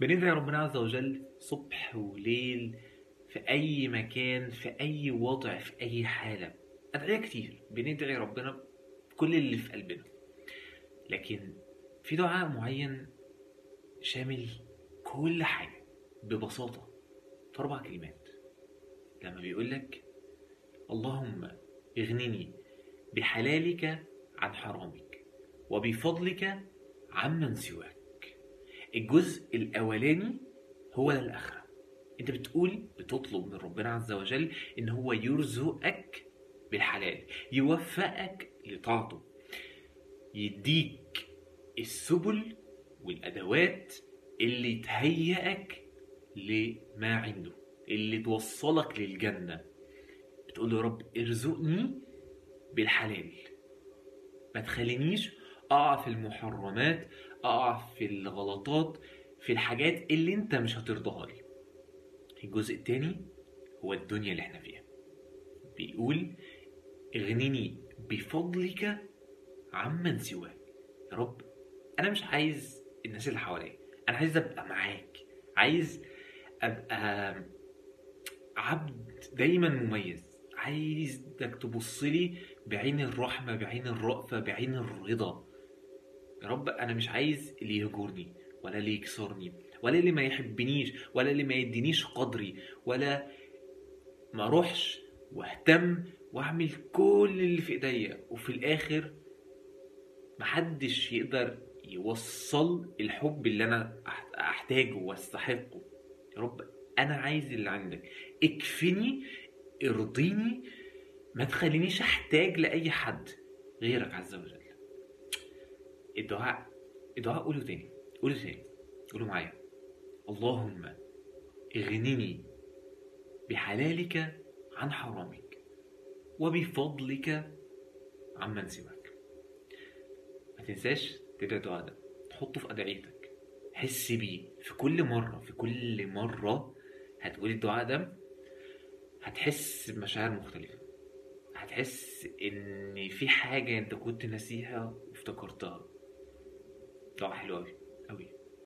بندعي ربنا عز وجل صبح وليل في أي مكان في أي وضع في أي حالة. أدعية كتير. بندعي ربنا كل اللي في قلبنا. لكن في دعاء معين شامل كل حاجة ببساطة. في أربع كلمات. لما بيقولك اللهم اغنني بحلالك عن حرامك وبفضلك عمن سواك. الجزء الأولاني هو الآخرة. أنت بتقول بتطلب من ربنا عز وجل إن هو يرزقك بالحلال يوفقك لطاعته يديك السبل والأدوات اللي تهيئك لما عنده اللي توصلك للجنة. بتقول يا رب ارزقني بالحلال. ما تخلينيش أقع في المحرمات أقع في الغلطات في الحاجات اللي أنت مش هترضاها لي. الجزء التاني هو الدنيا اللي إحنا فيها. بيقول اغنني بفضلك عمن سواك. يا رب أنا مش عايز الناس اللي حواليا أنا عايز أبقى معاك. عايز أبقى عبد دايما مميز. عايزك تبص لي بعين الرحمة بعين الرأفة بعين الرضا. يا رب أنا مش عايز اللي يهجرني ولا اللي يكسرني ولا اللي ما يحبنيش ولا اللي ما يدينيش قدري ولا ما اروحش واهتم واعمل كل اللي في إيديا. وفي الآخر محدش يقدر يوصل الحب اللي أنا أحتاجه واستحقه. يا رب أنا عايز اللي عندك. اكفني ارضيني ما تخلينيش أحتاج لأي حد غيرك عز وجل. الدعاء الدعاء قوله تاني قوله تاني قوله معايا اللهم اغنني بحلالك عن حرامك وبفضلك عمن سواك. ما تنساش تدعي الدعاء ده تحطه في أدعيتك. حس بيه في كل مرة في كل مرة هتقول الدعاء ده هتحس بمشاعر مختلفة. هتحس إن في حاجة أنت كنت ناسيها وافتكرتها. دعاء حلو أوي أوي